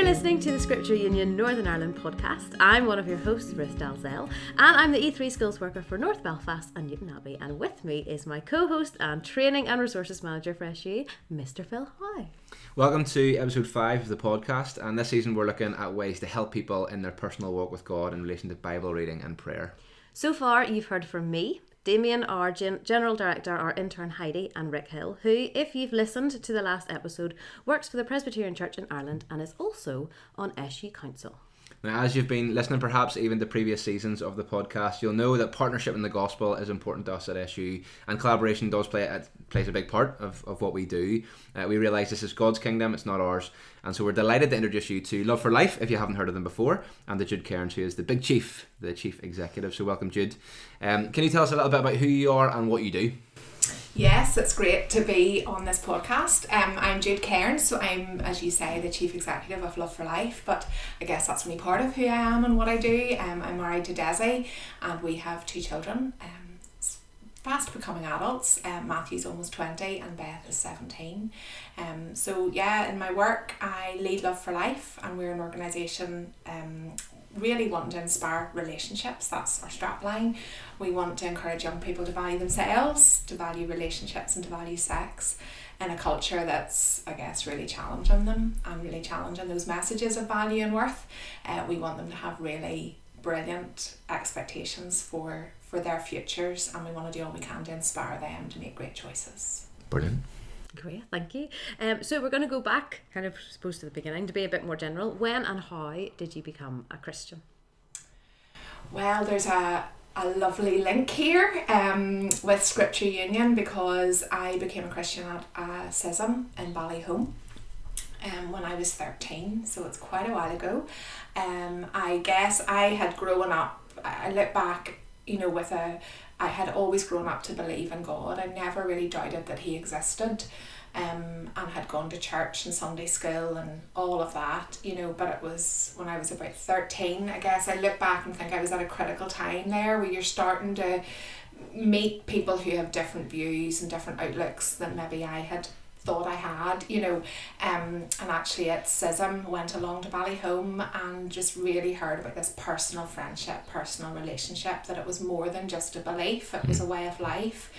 You're listening to the Scripture Union Northern Ireland podcast. I'm one of your hosts, Ruth Dalzell, and I'm the E3 Skills Worker for North Belfast and Newtownabbey. And with me is my co host and Training and Resources Manager for SUE, Mr. Phil Hoy. Welcome to episode 5 of the podcast, and this season we're looking at ways to help people in their personal walk with God in relation to Bible reading and prayer. So far, you've heard from me, Damien, our gen- General Director, our intern Heidi, and Rick Hill, who, if you've listened to the last episode, works for the Presbyterian Church in Ireland and is also on SU Council. Now, as you've been listening, perhaps even the previous seasons of the podcast, you'll know that partnership in the gospel is important to us at SU, and collaboration does play a, plays a big part of, of what we do. Uh, we realise this is God's kingdom; it's not ours, and so we're delighted to introduce you to Love for Life, if you haven't heard of them before, and to Jude Cairns, who is the big chief, the chief executive. So, welcome, Jude. Um, can you tell us a little bit about who you are and what you do? Yes, it's great to be on this podcast. Um, I'm Jude Cairns, so I'm, as you say, the Chief Executive of Love for Life, but I guess that's only part of who I am and what I do. Um, I'm married to Desi, and we have two children, um, fast becoming adults. Um, Matthew's almost 20, and Beth is 17. Um, so, yeah, in my work, I lead Love for Life, and we're an organisation um, really want to inspire relationships. That's our strapline. We want to encourage young people to value themselves, to value relationships, and to value sex in a culture that's, I guess, really challenging them and really challenging those messages of value and worth. Uh, we want them to have really brilliant expectations for for their futures, and we want to do all we can to inspire them to make great choices. Brilliant. Great, thank you. Um, so we're going to go back, kind of supposed to the beginning, to be a bit more general. When and how did you become a Christian? Well, there's a a lovely link here um, with Scripture Union because I became a Christian at a CSSM in Ballyholme um, when I was 13, so it's quite a while ago. Um, I guess I had grown up, I look back, you know, with a, I had always grown up to believe in God. I never really doubted that He existed um, and had gone to church and Sunday school and all of that, you know. But it was when I was about 13, I guess. I look back and think I was at a critical time there where you're starting to meet people who have different views and different outlooks than maybe I had thought I had, you know, um, and actually at CSSM went along to Ballyholme and just really heard about this personal friendship, personal relationship, that it was more than just a belief, it was a way of life,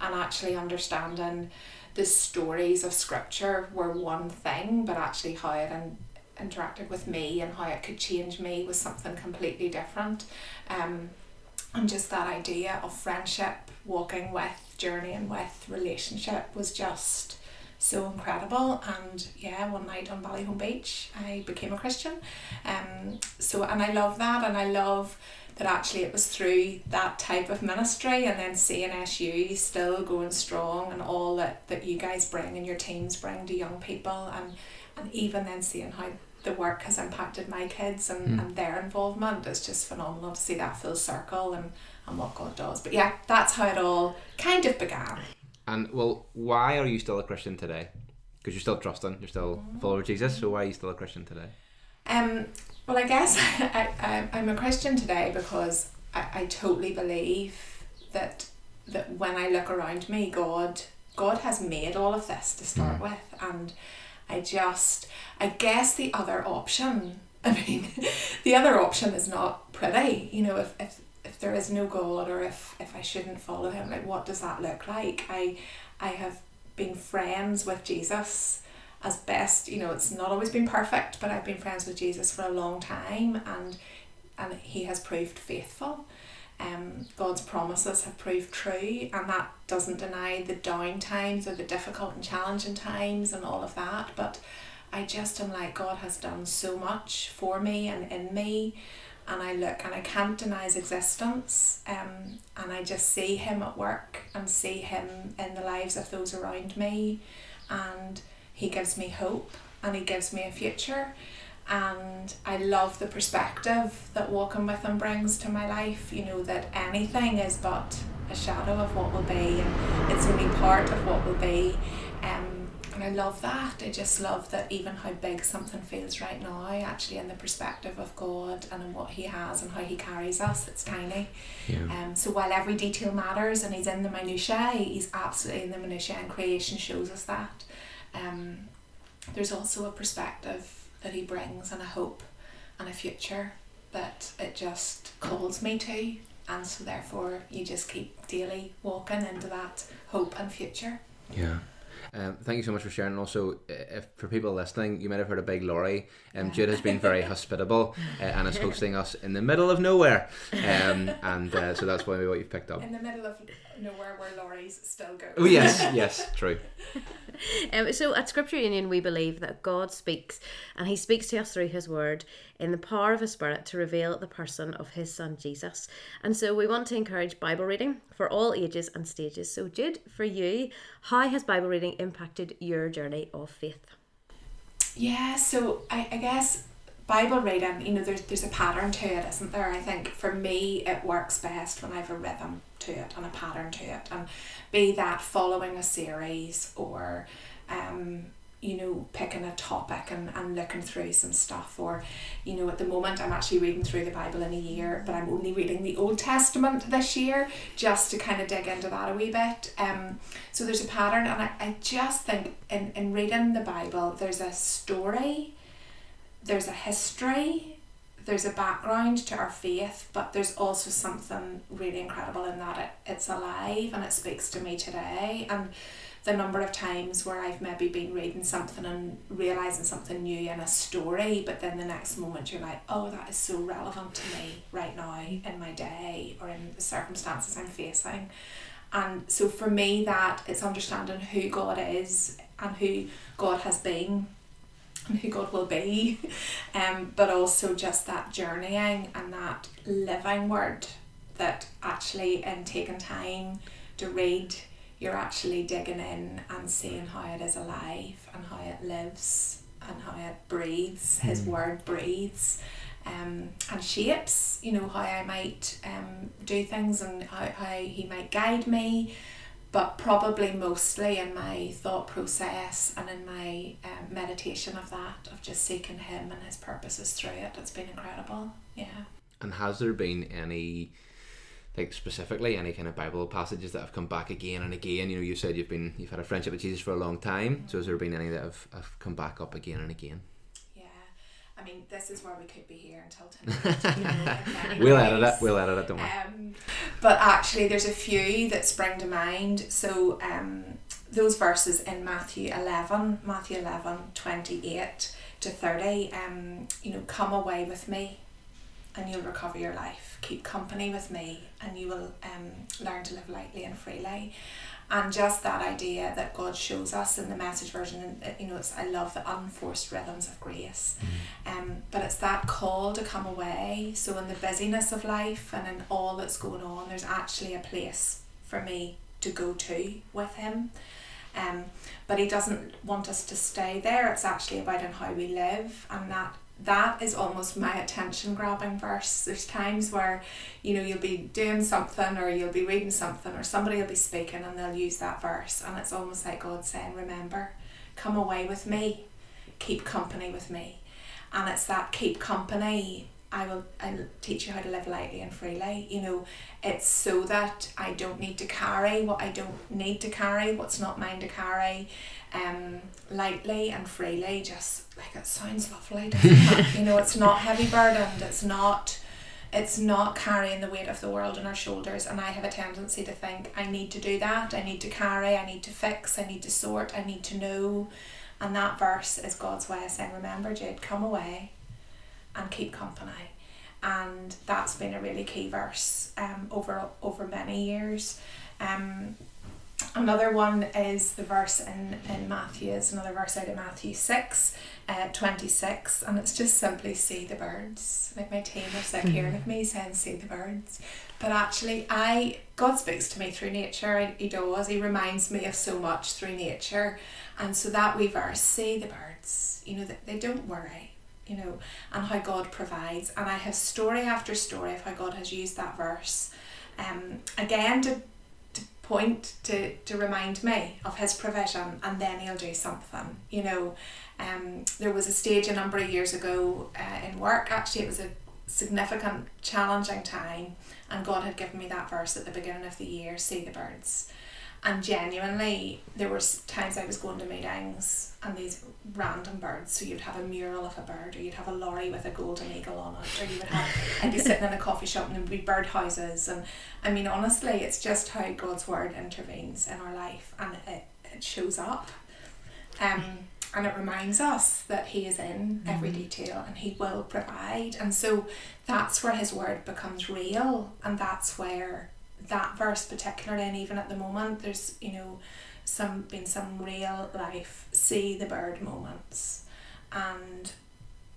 and actually understanding the stories of scripture were one thing, but actually how it in, interacted with me and how it could change me was something completely different. Um, and just that idea of friendship, walking with, journeying with, relationship was just so incredible. And yeah, one night on Ballyholme Beach, I became a Christian. Um, so and I love that, and I love that actually it was through that type of ministry and then seeing SU still going strong and all that, that you guys bring and your teams bring to young people and and even then seeing how the work has impacted my kids and, mm. and their involvement is just phenomenal to see that full circle and, and what God does. But yeah, that's how it all kind of began. And well, why are you still a Christian today? Because you're still trusting, you're still a follower of Jesus. So why are you still a Christian today? Um, well, I guess I, I, I'm a Christian today because I, I totally believe that that when I look around me, God God has made all of this to start mm. with, and I just I guess the other option. I mean, the other option is not pretty. You know, if, if there is no God or if if I shouldn't follow Him, like what does that look like? I I have been friends with Jesus as best you know it's not always been perfect but i've been friends with jesus for a long time and and he has proved faithful um, god's promises have proved true and that doesn't deny the down times or the difficult and challenging times and all of that but i just am like god has done so much for me and in me and I look and I can't deny his existence um, and I just see him at work and see him in the lives of those around me and he gives me hope and he gives me a future. And I love the perspective that walking with him brings to my life. You know, that anything is but a shadow of what will be, and it's only part of what will be. And I love that. I just love that even how big something feels right now, actually, in the perspective of God and in what He has and how He carries us, it's tiny. Yeah. Um, so while every detail matters and He's in the minutiae, He's absolutely in the minutiae, and creation shows us that um, there's also a perspective that He brings and a hope and a future that it just calls me to. And so, therefore, you just keep daily walking into that hope and future. Yeah. Um, thank you so much for sharing. Also, if for people listening, you might have heard a big lorry. Um, Yeah. Jude has been very hospitable uh, and is hosting us in the middle of nowhere, um, and uh, so that's probably what you've picked up. In the middle of nowhere where lorries still go. Oh yes, yes, true. Um, so at Scripture Union, we believe that God speaks, and He speaks to us through His Word in the power of His Spirit to reveal the person of His Son Jesus. And so we want to encourage Bible reading for all ages and stages. So, Jude, for you, how has Bible reading impacted your journey of faith? Yeah, so I, I guess Bible reading, you know, there's there's a pattern to it, isn't there? I think for me it works best when I have a rhythm to it and a pattern to it. And be that following a series or um, you know, picking a topic and, and looking through some stuff or, you know, at the moment I'm actually reading through the Bible in a year, but I'm only reading the Old Testament this year just to kind of dig into that a wee bit. Um so there's a pattern and I, I just think in, in reading the Bible there's a story there's a history, there's a background to our faith, but there's also something really incredible in that it, it's alive and it speaks to me today. And the number of times where I've maybe been reading something and realizing something new in a story, but then the next moment you're like, oh, that is so relevant to me right now in my day or in the circumstances I'm facing. And so for me, that it's understanding who God is and who God has been and who God will be, um, but also just that journeying and that living word that actually in taking time to read, you're actually digging in and seeing how it is alive and how it lives and how it breathes. His word breathes. Um, and shapes, you know, how I might um, do things and how, how he might guide me but probably mostly in my thought process and in my um, meditation of that, of just seeking Him and His purposes through it. It's been incredible. Yeah. And has there been any, like specifically, any kind of Bible passages that have come back again and again? You know, you said you've been you've had a friendship with Jesus for a long time. So has there been any that have, have come back up again and again? Yeah. I mean, this is where we could be here until tonight. you know, We'll edit ways. it. We'll edit it. Don't worry. Um, but actually, there's a few that spring to mind. So, um, those verses in Matthew 11, Matthew 11, 28 to 30, um, you know, come away with me and you'll recover your life. Keep company with me and you will um, learn to live lightly and freely. And just that idea that God shows us in the message version, and uh, you know, it's I love the unforced rhythms of grace. Um, but it's that call to come away. So in the busyness of life and in all that's going on, there's actually a place for me to go to with Him. Um, but He doesn't want us to stay there. It's actually about in how we live, and that that is almost my attention grabbing verse. There's times where, you know, you'll be doing something or you'll be reading something or somebody will be speaking and they'll use that verse and it's almost like God saying, Remember, come away with me, keep company with me. And it's that keep company. I will I'll teach you how to live lightly and freely. You know, it's so that I don't need to carry what I don't need to carry, what's not mine to carry, um, lightly and freely. Just like it sounds lovely, doesn't it? you know, it's not heavy burdened. It's not. It's not carrying the weight of the world on our shoulders, and I have a tendency to think I need to do that. I need to carry. I need to fix. I need to sort. I need to know. And that verse is God's way of saying, "Remember, Jude, come away, and keep company." And that's been a really key verse um, over over many years. Um, another one is the verse in, in Matthew, is another verse out of Matthew 6, uh, 26, and it's just simply see the birds. Like my team are sick here with me saying see the birds. But actually, I God speaks to me through nature. He does. He reminds me of so much through nature, and so that wee verse, see the birds. You know that they don't worry. You know, and how God provides. And I have story after story of how God has used that verse, um, again to to point to to remind me of His provision, and then He'll do something. You know, um, there was a stage a number of years ago uh, in work. Actually, it was a significant, challenging time, and God had given me that verse at the beginning of the year: "See the birds." And genuinely, there were times I was going to meetings and these random birds. So you'd have a mural of a bird, or you'd have a lorry with a golden eagle on it, or you would have I'd be sitting in a coffee shop and there'd be bird houses. And I mean, honestly, it's just how God's word intervenes in our life, and it, it shows up. Um, and it reminds us that He is in every detail and He will provide. And so that's where His word becomes real, and that's where that verse, particularly, and even at the moment, there's you know some been some real life see the bird moments, and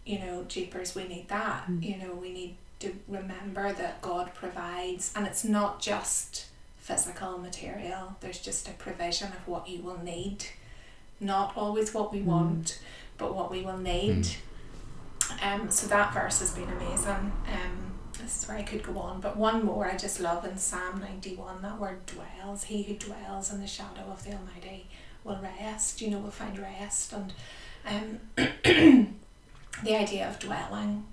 you know, jeepers, we need that. You know, we need to remember that God provides, and it's not just physical material. There's just a provision of what you will need not always what we want, but what we will need. Um, so that verse has been amazing. Um, this is where I could go on, but one more I just love in Psalm 91 that word dwells. He who dwells in the shadow of the Almighty will rest, you know, will find rest. And um, the idea of dwelling,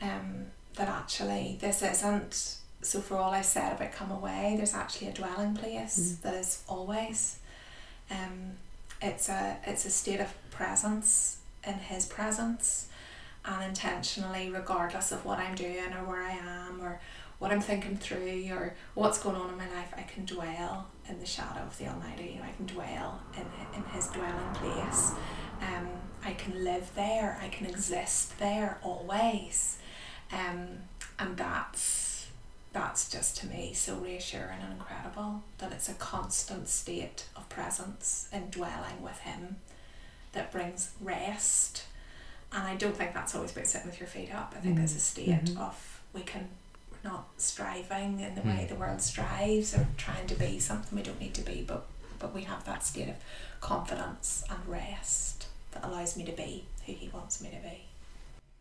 um, that actually this isn't, so for all I said about come away, there's actually a dwelling place that is always. Um, it's a it's a state of presence in his presence and intentionally regardless of what I'm doing or where I am or what I'm thinking through or what's going on in my life I can dwell in the shadow of the Almighty. I can dwell in, in his dwelling place. Um, I can live there. I can exist there always. Um, and that's that's just to me so reassuring and incredible that it's a constant state of presence and dwelling with him that brings rest and I don't think that's always about sitting with your feet up I think it's a mm. state mm-hmm. of we can we're not striving in the way mm. the world strives or trying to be something we don't need to be but but we have that state of confidence and rest that allows me to be who he wants me to be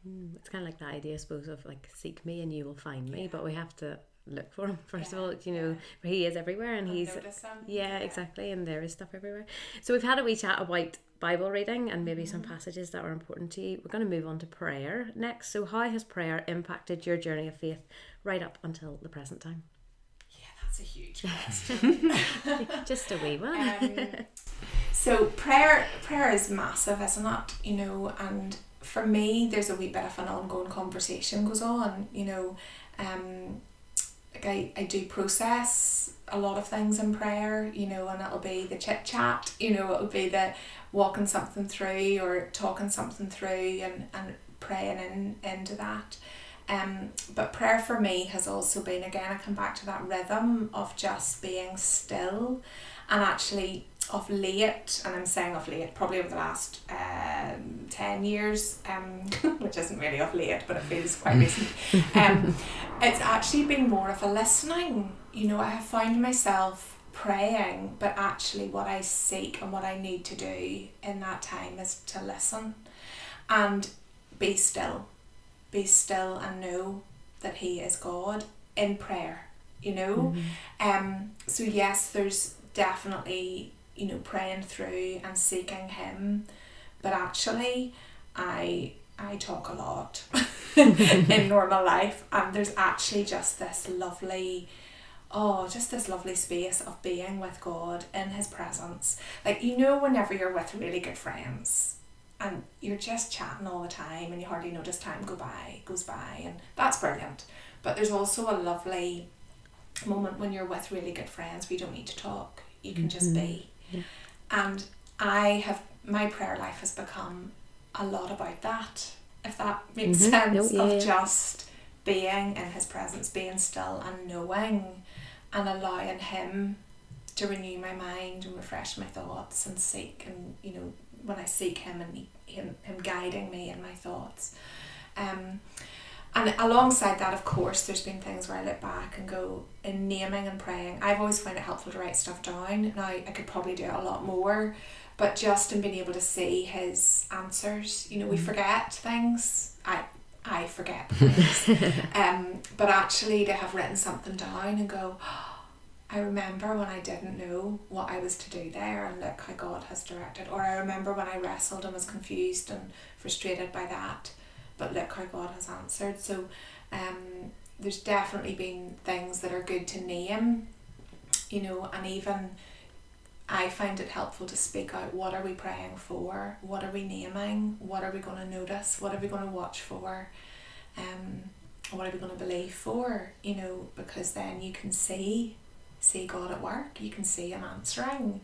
Mm, It's kind of like the idea, I suppose, of like seek me and you will find me, but we have to look for him first Yeah, of all. You know, he is everywhere and And he's him. yeah, Yeah. exactly, and there is stuff everywhere. So we've had a wee chat about Bible reading and maybe some passages that were important to you. We're going to move on to prayer next. So how has prayer impacted your journey of faith right up until the present time? yeah that's a huge question Just a wee one. um, so prayer prayer is massive isn't it you know and for me there's a wee bit of an ongoing conversation goes on you know um like I, I do process a lot of things in prayer you know and it'll be the chit chat you know it'll be the walking something through or talking something through and, and praying in into that. Um, but prayer for me has also been again I come back to that rhythm of just being still and actually of late and I'm saying of late probably over the last um, 10 years um, which isn't really of late but it feels quite recent. Um, it's actually been more of a listening. You know I have found myself praying but actually what I seek and what I need to do in that time is to listen and be still. Be still and know that he is God in prayer you know? Um so yes there's definitely you know praying through and seeking him but actually I I talk a lot in normal life and there's actually just this lovely oh just this lovely space of being with God in his presence like you know whenever you're with really good friends and you're just chatting all the time and you hardly notice time go by goes by and that's brilliant but there's also a lovely moment when you're with really good friends where you don't need to talk you can just be Yeah. and I have my prayer life has become a lot about that if that makes Mhm. sense No, yeah, of yeah. just being in his presence being still and knowing and allowing him to renew my mind and refresh my thoughts and seek and you know when I seek him and him him guiding me in my thoughts. Um and alongside that of course there's been things where I look back and go in naming and praying I've always found it helpful to write stuff down. Now I could probably do it a lot more but just in being able to see his answers you know we forget things. I I forget. Things um, but actually to have written something down and go I remember when I didn't know what I was to do there and look how God has directed. Or I remember when I wrestled and was confused and frustrated by that but look how God has answered. So um, there's definitely been things that are good to name you know, and even I find it helpful to speak out what are we praying for, what are we naming, what are we going to notice, what are we going to watch for, um, what are we going to believe for, you know, because then you can see see God at work, you can see Him answering.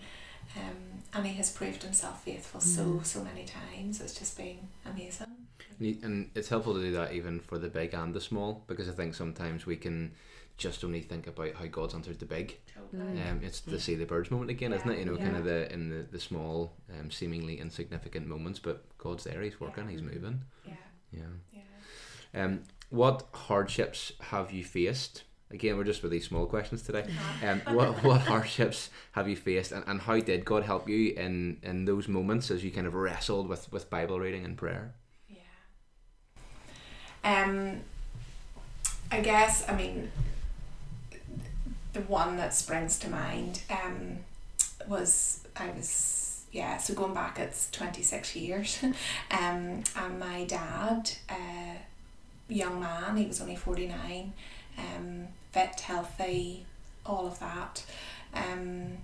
Um, and he has proved himself faithful so Mm. so many times. It's just been amazing. And you- And it's helpful to do that even for the big and the small because I think sometimes we can just only think about how God's answered the big. Totally. Um, it's the see the birds moment again, isn't it? You know, Yeah, kind of the in the, the small, um, seemingly insignificant moments, but God's there. He's working. Yeah. He's moving. Yeah, Yeah. yeah. Um, what hardships have you faced? Again, we're just with these small questions today. Um, what what hardships have you faced, and, and how did God help you in in those moments as you kind of wrestled with with Bible reading and prayer? Um, I guess I mean the one that springs to mind um, was I was yeah so going back it's twenty six years, um, and my dad, uh, young man, he was only forty nine, um, fit, healthy, all of that, um,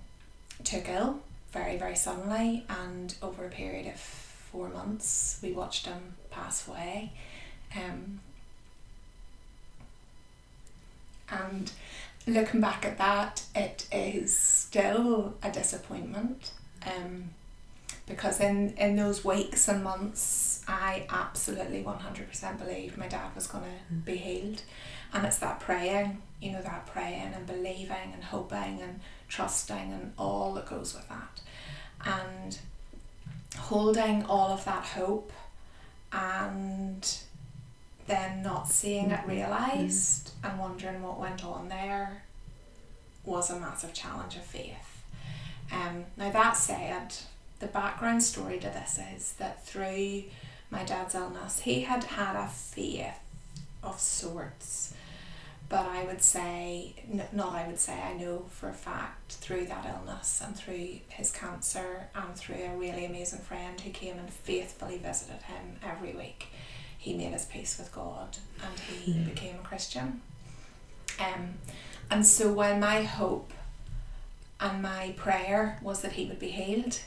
took ill very very suddenly, and over a period of four months we watched him pass away. Um, and looking back at that, it is still a disappointment. Um, because in, in those weeks and months, I absolutely 100% believed my dad was going to be healed. And it's that praying, you know, that praying and believing and hoping and trusting and all that goes with that. And holding all of that hope and then not seeing it realised and wondering what went on there was a massive challenge of faith. Um, now, that said, the background story to this is that through my dad's illness, he had had a faith of sorts. But I would say, n- not I would say, I know for a fact through that illness and through his cancer and through a really amazing friend who came and faithfully visited him every week, he made his peace with God and he became a Christian. Um, and so while my hope and my prayer was that he would be healed,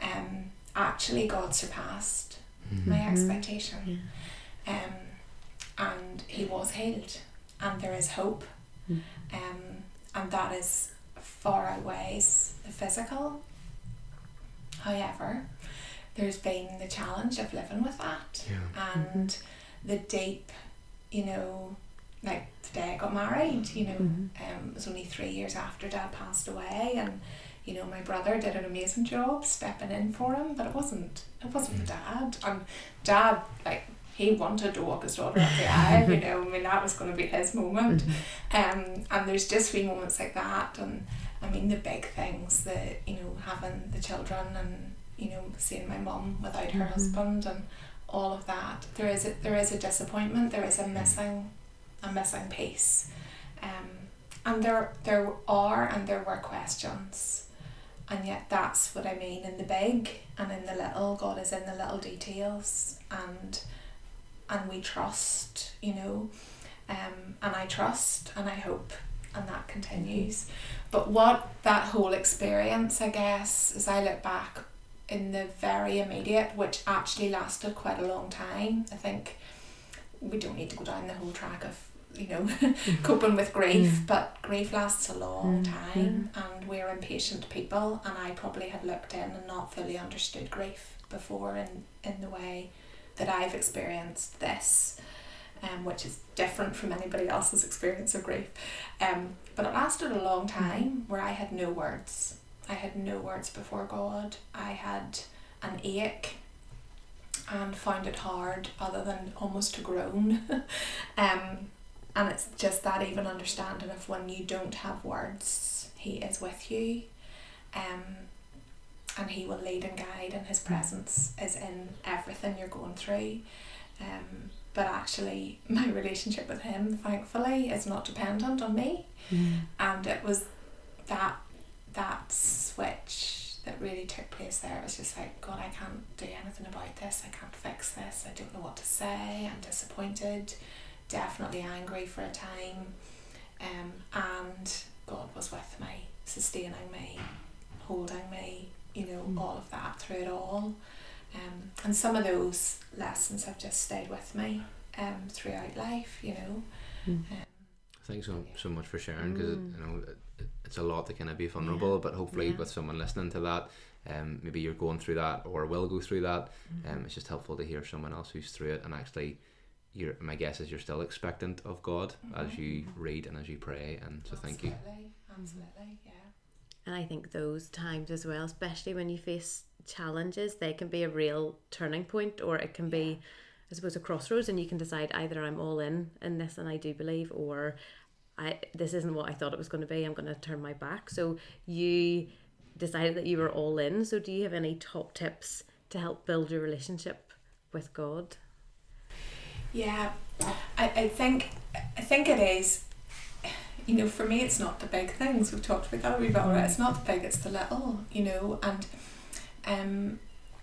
um, actually God surpassed my expectation. Um, and he was healed, and there is hope, Mm. um, and that is far outweighs the physical. However, there's been the challenge of living with that. Yeah. and the deep, you know, like the day I got married, you know, Mhm. um, it was only three years after dad passed away and you know my brother did an amazing job stepping in for him but it wasn't it wasn't the dad. And dad like he wanted to walk his daughter up the aisle you know I mean that was going to be his moment. Um, and there's just wee moments like that and I mean the big things that you know having the children and you know seeing my mum without her Mhm. husband and all of that there is a, there is a disappointment there is a missing a missing piece. Um, and there there are and there were questions. And yet that's what I mean in the big and in the little God is in the little details and and we trust you know. Um, and I trust and I hope and that continues. But what that whole experience I guess as I look back in the very immediate which actually lasted quite a long time. I think we don't need to go down the whole track of you know coping with grief but grief lasts a long Mm, time and we're impatient people and I probably had looked in and not fully understood grief before in, in the way that I've experienced this um, which is different from anybody else's experience of grief. Um, but it lasted a long time where I had no words I had no words before God. I had an ache and found it hard other than almost to groan. Um, and it's just that even understanding of when you don't have words he is with you. Um, and he will lead and guide and his presence is in everything you're going through. Um, but actually my relationship with him thankfully is not dependent on me. Mm. and it was that that switch that really took place there it was just like god i can't do anything about this i can't fix this i don't know what to say i'm disappointed definitely angry for a time um, and god was with me sustaining me, holding me, you know, mm. all of that through it all. Um, and some of those lessons have just stayed with me um, throughout life, you know. Mm. Um, Thanks so, so much for sharing because mm. you know it, it's a lot to kind of be vulnerable, yeah. but hopefully yeah. with someone listening to that, um, maybe you're going through that or will go through that. Mm-hmm. Um, it's just helpful to hear someone else who's through it and actually. You're, my guess is you're still expectant of God mm-hmm. as you read and as you pray, and so Absolutely. thank you. Absolutely, yeah. And I think those times as well, especially when you face challenges, they can be a real turning point, or it can yeah. be, I suppose, a crossroads, and you can decide either I'm all in in this and I do believe, or I this isn't what I thought it was going to be. I'm going to turn my back. So you decided that you were all in. So, do you have any top tips to help build your relationship with God? Yeah, I, I think I think it is. You know, for me, it's not the big things. We've talked about that. We've already. It's not the big. It's the little. You know, and um,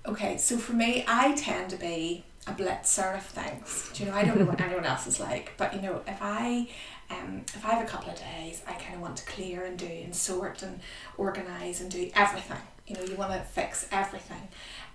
okay. So for me, I tend to be a blitzer of things. Do you know? I don't know what anyone else is like, but you know, if I um, if I have a couple of days, I kind of want to clear and do and sort and organise and do everything. You know, you want to fix everything.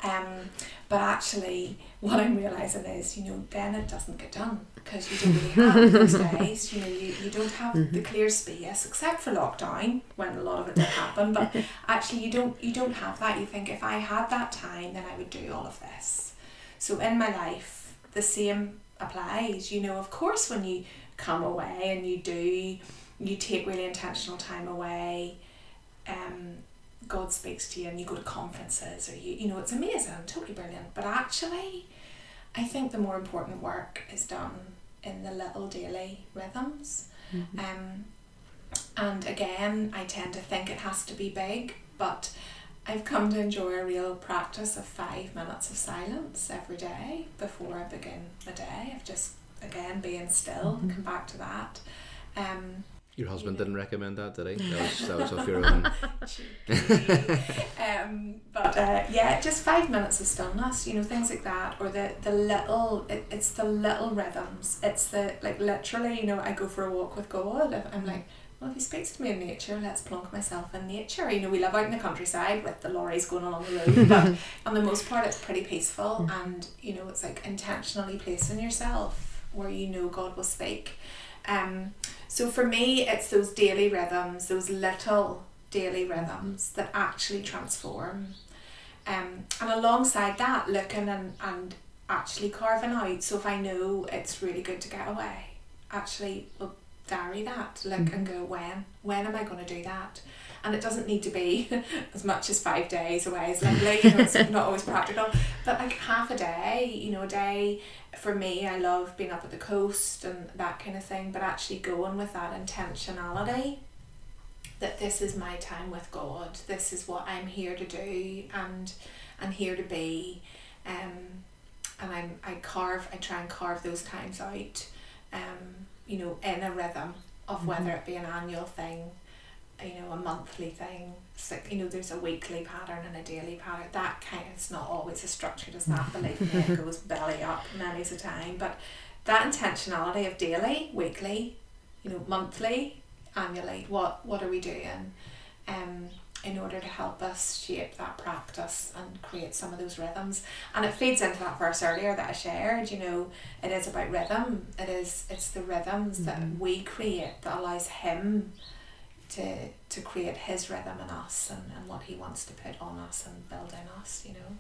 Um, but actually, what I'm realising is, you know, then it doesn't get done because you don't really have those days. You know, you, you don't have mm-hmm. the clear space except for lockdown when a lot of it did happen. But actually, you don't you don't have that. You think if I had that time, then I would do all of this. So in my life, the same applies. You know, of course, when you come away and you do you take really intentional time away um God speaks to you and you go to conferences or you you know it's amazing totally brilliant but actually I think the more important work is done in the little daily rhythms mm-hmm. um and again I tend to think it has to be big but I've come to enjoy a real practice of five minutes of silence every day before I begin the day. I've just again being still mm-hmm. come back to that um, your husband you know. didn't recommend that, did he? That was, that was off your own. um, but uh, yeah, just five minutes of stillness, you know, things like that, or the the little. It, it's the little rhythms. It's the like literally, you know, I go for a walk with God. I'm like, well, if He speaks to me in nature, let's plonk myself in nature. You know, we live out in the countryside with the lorries going along the road, but on the most part, it's pretty peaceful, mm. and you know, it's like intentionally placing yourself where you know God will speak. Um, so for me, it's those daily rhythms, those little daily rhythms that actually transform. Um, and alongside that, looking and, and actually carving out. So if I know it's really good to get away, actually, well, diary that. Look mm-hmm. and go, when? When am I going to do that? and it doesn't need to be as much as five days away is lovely you know it's not always practical but like half a day you know a day for me I love being up at the coast and that kind of thing but actually going with that intentionality that this is my time with God this is what I'm here to do and I'm here to be um, and I'm I carve I try and carve those times out um, you know in a rhythm of mm-hmm. whether it be an annual thing you know a monthly thing so you know there's a weekly pattern and a daily pattern. That kind of it's not always as structured as that believe me it goes belly up many a time. But that intentionality of daily weekly you know monthly annually what what are we doing um in order to help us shape that practice and create some of those rhythms? And it feeds into that verse earlier that I shared you know it is about rhythm. It is it's the rhythms mm-hmm. that we create that allows him to to create his rhythm in us and, and what he wants to put on us and build in us you know?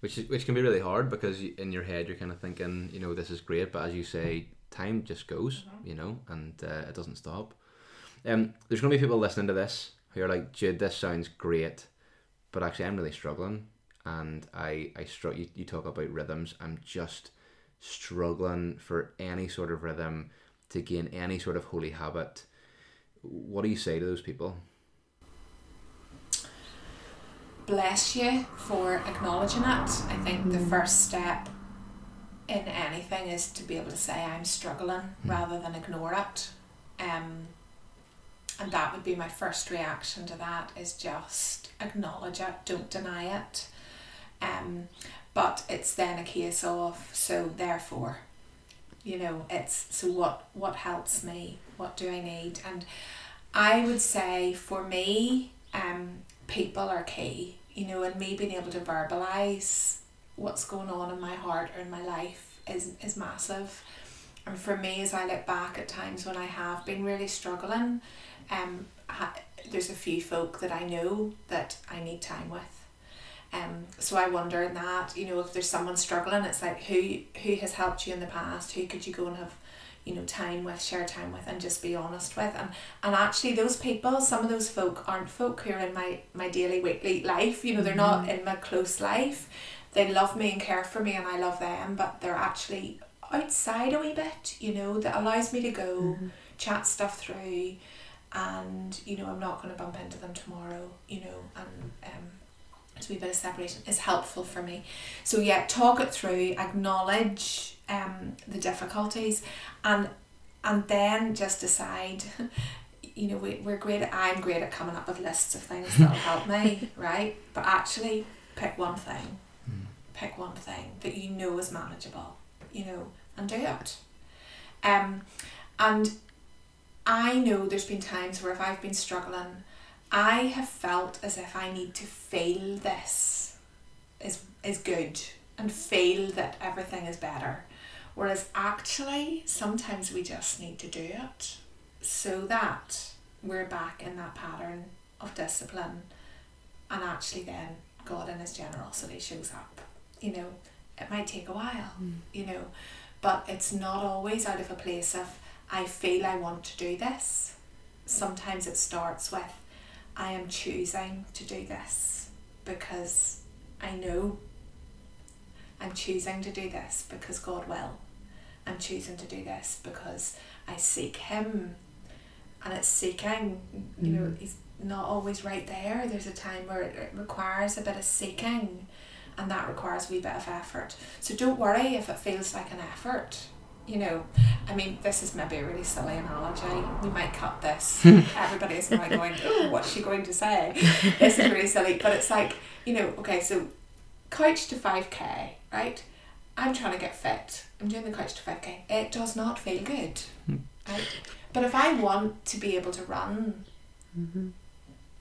Which is, which can be really hard because in your head you're kind of thinking you know this is great but as you say time just goes mm-hmm. you know and uh, it doesn't stop. Um, there's going to be people listening to this who are like Jude this sounds great but actually I'm really struggling and I I str- you, you talk about rhythms. I'm just struggling for any sort of rhythm to gain any sort of holy habit what do you say to those people? Bless you for acknowledging it. I think the mm. first step in anything is to be able to say I'm struggling mm. rather than ignore it. Um, and that would be my first reaction to that is just acknowledge it, don't deny it. Um, but it's then a case of so therefore, you know, it's so what what helps me, what do I need, and I would say for me, um, people are key, you know, and me being able to verbalize what's going on in my heart or in my life is, is massive. And for me, as I look back at times when I have been really struggling, um, ha- there's a few folk that I know that I need time with. Um, so I wonder in that, you know, if there's someone struggling, it's like who who has helped you in the past, who could you go and have, you know, time with, share time with, and just be honest with, and and actually those people, some of those folk aren't folk who are in my my daily weekly life. You know, they're not in my close life. They love me and care for me, and I love them, but they're actually outside a wee bit. You know, that allows me to go chat stuff through, and you know, I'm not going to bump into them tomorrow. You know, and um a wee bit of separation is helpful for me. So yeah, talk it through, acknowledge um the difficulties, and and then just decide. You know, we, we're great. At, I'm great at coming up with lists of things that'll help me, right? But actually, pick one thing. Pick one thing that you know is manageable. You know, and do it. Um, and I know there's been times where if I've been struggling I have felt as if I need to feel this is is good and feel that everything is better. Whereas actually sometimes we just need to do it so that we're back in that pattern of discipline and actually then God in his generosity shows up. You know, it might take a while, hmm. you know, but it's not always out of a place of I feel I want to do this. Sometimes it starts with I am choosing to do this because I know I'm choosing to do this because God will. I'm choosing to do this because I seek Him. And it's seeking, you know, mm. He's not always right there. There's a time where it, requires a bit of seeking and that requires a wee bit of effort. So don't worry if it feels like an effort. You know, I mean, this is maybe a really silly analogy. We might cut this. Everybody's now going, oh, what's she going to say? This is really silly. But it's like, you know, okay, so couch to 5k, right? I'm trying to get fit. I'm doing the couch to 5k. It does not feel good, hmm. right? But if I want to be able to run, mm-hmm.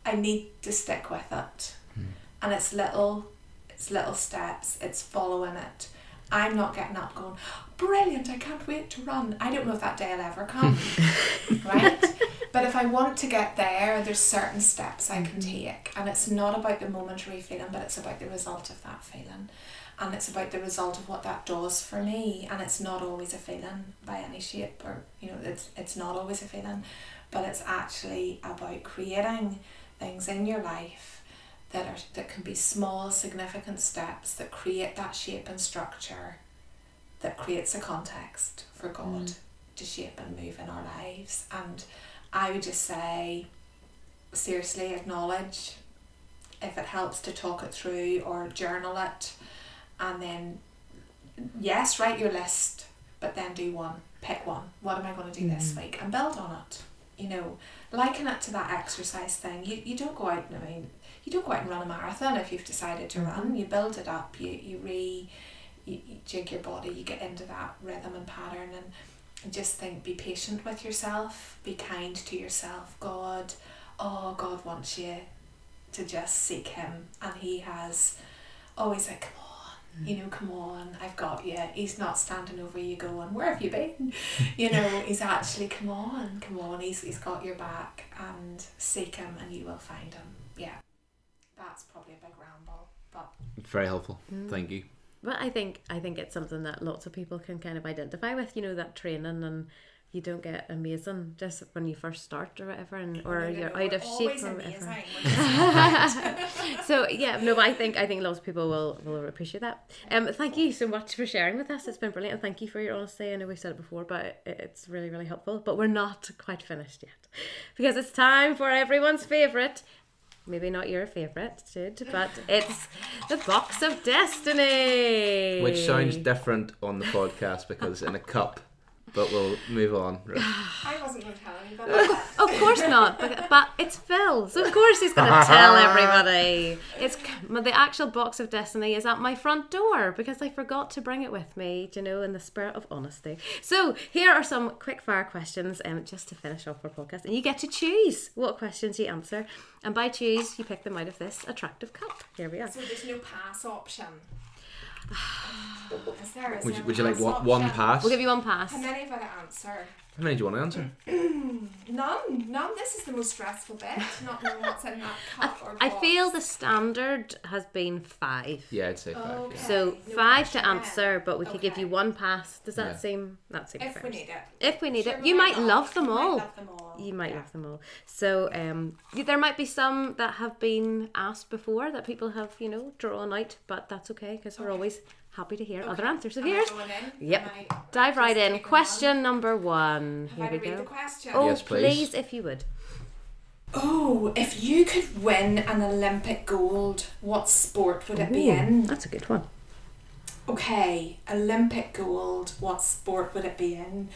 I need to stick with it. Hmm. And it's little, it's little steps. It's following it. I'm not getting up going, brilliant, I can't wait to run. I don't know if that day will ever come, right? But if I want to get there, there's certain steps I can mm-hmm. take. And it's not about the momentary feeling, but it's about the result of that feeling. And it's about the result of what that does for me. And it's not always a feeling by any shape or, you know, it's, it's not always a feeling, but it's actually about creating things in your life that are that can be small significant steps that create that shape and structure that creates a context for God mm. to shape and move in our lives and I would just say seriously acknowledge if it helps to talk it through or journal it. And then yes write your list but then do one pick one. What am I going to do this mm. week? And build on it you know. Liken it to that exercise thing. You, you don't go out I mean you don't go out and run a marathon if you've decided to run. Mm-hmm. You build it up. You you re you, you jig your body. You get into that rhythm and pattern, and, and just think. Be patient with yourself. Be kind to yourself. God, oh God wants you to just seek Him, and He has always like, come on. You mm. know, come on, I've got you. He's not standing over you going, Where have you been? You know, he's actually, come on, come on, he's, he's got your back and seek him and you will find him. Yeah that's probably a big ramble, but Very helpful. Mm. Thank you. But I think I think it's something that lots of people can kind of identify with. You know that training and you don't get amazing just when you first start or whatever, and or No, no, you're no, out of shape or whatever. amazing. We're just- so yeah, no, but I think I think lots of people will will appreciate that. Um, thank you so much for sharing with us. It's been brilliant, and thank you for your honesty. I know we said it before, but it, it's really really helpful. But we're not quite finished yet, because it's time for everyone's favorite. Maybe not your favorite, Jude, but it's the box of destiny, Which sounds different on the podcast because in a cup but we'll move on. I wasn't going to tell anybody. Of course not, but, but it's Phil, so of course he's going to tell everybody. It's the actual box of destiny is at my front door because I forgot to bring it with me, do you know, in the spirit of honesty. So here are some quick fire questions, um, just to finish off our podcast, and you get to choose what questions you answer, and by choose you pick them out of this attractive cup. Here we are. So there's no pass option. Is there? Is Would you, would you like one, one pass? We'll give you one pass. How many have I answer? How many do you want to answer? None. None. This is the most stressful bit. Not knowing what's in that cup or I box. feel the standard has been five. Yeah, I'd say five. Okay. Yeah. So no five to pressure then. answer, but we could give Okay. you one pass. Does that Yeah. seem that seems If fair? we need it. If we need Sure, it, we you might not. love them We might all. love them all. You might Yeah. love them all. So um, y- there might be some that have been asked before that people have you know drawn out, but that's okay because we're always happy to hear other answers. So Am here's? Yep. I- dive right in. taking Question number one. one? Have Here I we to read the go. question? Oh, Yes, please. if you would. Oh, if you could win an Olympic gold, what sport would it be in? That's a good one. Okay, Olympic gold, what sport would it be in?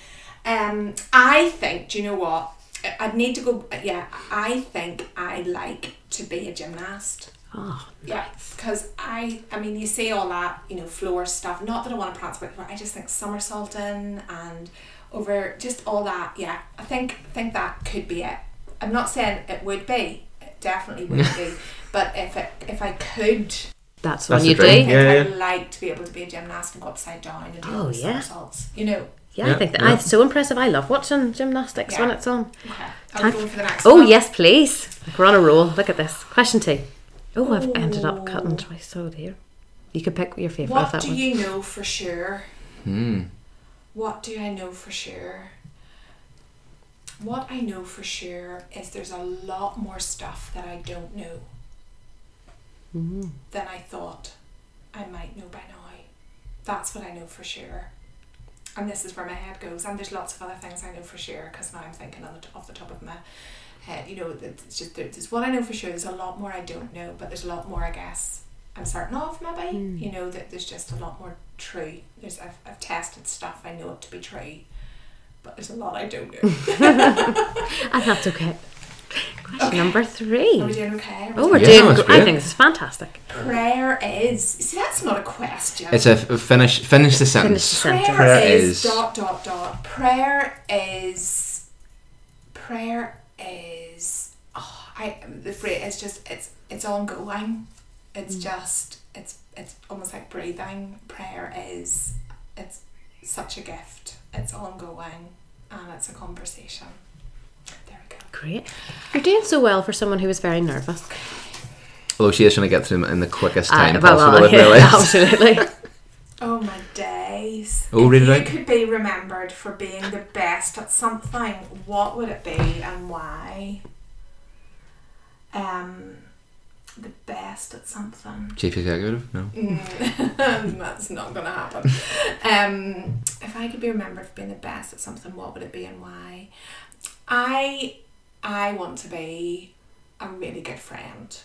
Um, I think, do you know what? I- I'd need to go, yeah, I think I'd like to be a gymnast. Oh, Yeah, because I, I mean, you see all that, you know, floor stuff. Not that I want to prance about, but I just think somersaulting and over just all that. Yeah, I think think that could be it. I'm not saying it would be. It definitely would be. But if it, if I could, that's That's one you do. think Yeah, I'd like to be able to be a gymnast and go upside down and do Oh, all yeah. somersaults. You know. Yeah, Yeah, I think that yeah. it's so impressive. I love watching gymnastics when it's on. Okay. I'll go for the next Oh one. yes, please. We're on a roll. Look at this. Question two. Oh, I've ended up cutting twice. So dear. You can pick your favourite of What that do one. you know for sure? Hmm. What do I know for sure? What I know for sure is there's a lot more stuff that I don't know Mm. than I thought I might know by now. That's what I know for sure. And this is where my head goes. And there's lots of other things I know for sure because now I'm thinking on the, t- off the top of my head. You know, that it's just there's what I know for sure. There's a lot more I don't know, but there's a lot more I guess I'm certain of. Maybe Mm. you know that there's just a lot more true. There's I've, I've tested stuff. I know it to be true, but there's a lot I don't know. And that's okay. Question number three. Are we doing okay? Are we Oh, we're Yeah, doing. that's I think this is fantastic. Prayer is. See, that's not a question. It's a finish. Finish the Finish sentence. the sentence. prayer, Prayer is, is- dot dot dot. Prayer is. Prayer is. Oh, I the phrase is just it's it's ongoing. It's just it's it's almost like breathing. Prayer is it's such a gift. It's ongoing and it's a conversation. There we go. Great. You're doing so well for someone who was very nervous. Although she is trying to get through them in the quickest time Uh, well, possible. well, yeah, absolutely. Oh my days. Oh, if you could be remembered for being the best at something, what would it be and why? Um the best at something. Chief executive. No. Mm, that's not gonna happen. Um if I could be remembered for being the best at something, what would it be and why? I I want to be a really good friend.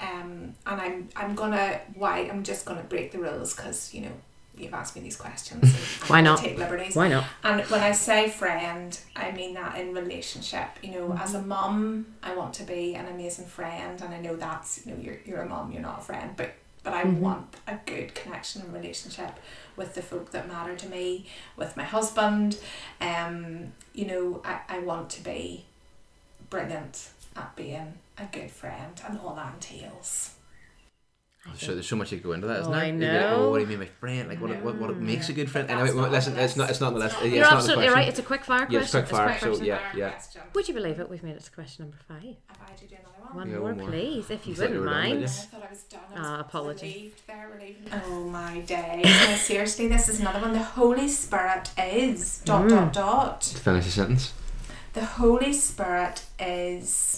Um, and I'm I'm gonna why I'm just gonna break the rules because you know you've asked me these questions. Why not? Take liberties. Why not? And when I say friend, I mean that in relationship. You know, as Mm-hmm. a mum, I want to be an amazing friend, and I know that's you know you're you're a mum, you're not a friend, but but I Mm-hmm. want a good connection and relationship with the folk that matter to me, with my husband. Um, you know, I, I want to be brilliant at being a good friend, and all that entails. So there's so much you could go into that, isn't Oh, there? I You'd like, know. oh, what do you mean, my friend? Like, what, what, what makes a good friend? That's Anyway, not on listen, the it's not, it's not the list. It's Yeah, not- it's You're not absolutely question. right. It's a quick fire question. Yeah, it's quick It's a fire, quick so question. yeah, Fire yeah. question. Would you believe it? We've made it to question number five. If I do do another one. One Yeah, more, one more. please, if you You wouldn't were done, mind. I thought I was done. I was Ah, apologies. Relieved there, relieved. Oh my days. no, seriously, this is another one. The Holy Spirit is dot Mm. dot dot. To finish the sentence. The Holy Spirit is.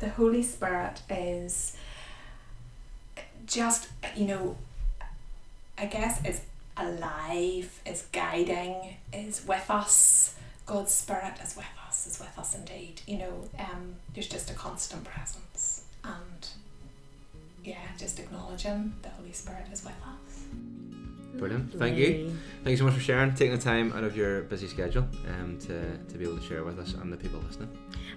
The Holy Spirit is just, you know, I guess is alive, is guiding, is with us. God's Spirit is with us, is with us indeed. You know, um, there's just a constant presence. And yeah, just acknowledging the Holy Spirit is with us. Brilliant. Thank you. Thank you so much for sharing, taking the time out of your busy schedule um, to, to be able to share with us and the people listening.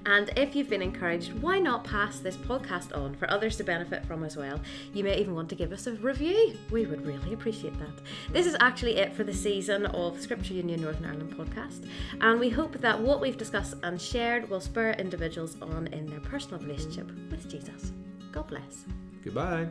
And if you've been encouraged, why not pass this podcast on for others to benefit from as well? You may even want to give us a review. We would really appreciate that. This is actually it for the season of Scripture Union Northern Ireland podcast. And we hope that what we've discussed and shared will spur individuals on in their personal relationship with Jesus. God bless. Goodbye.